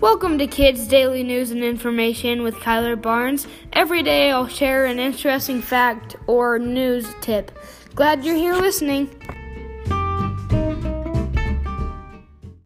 Welcome to Kids Daily News and Information with Kyler Barnes. Every day I'll share an interesting fact or news tip. Glad you're here listening.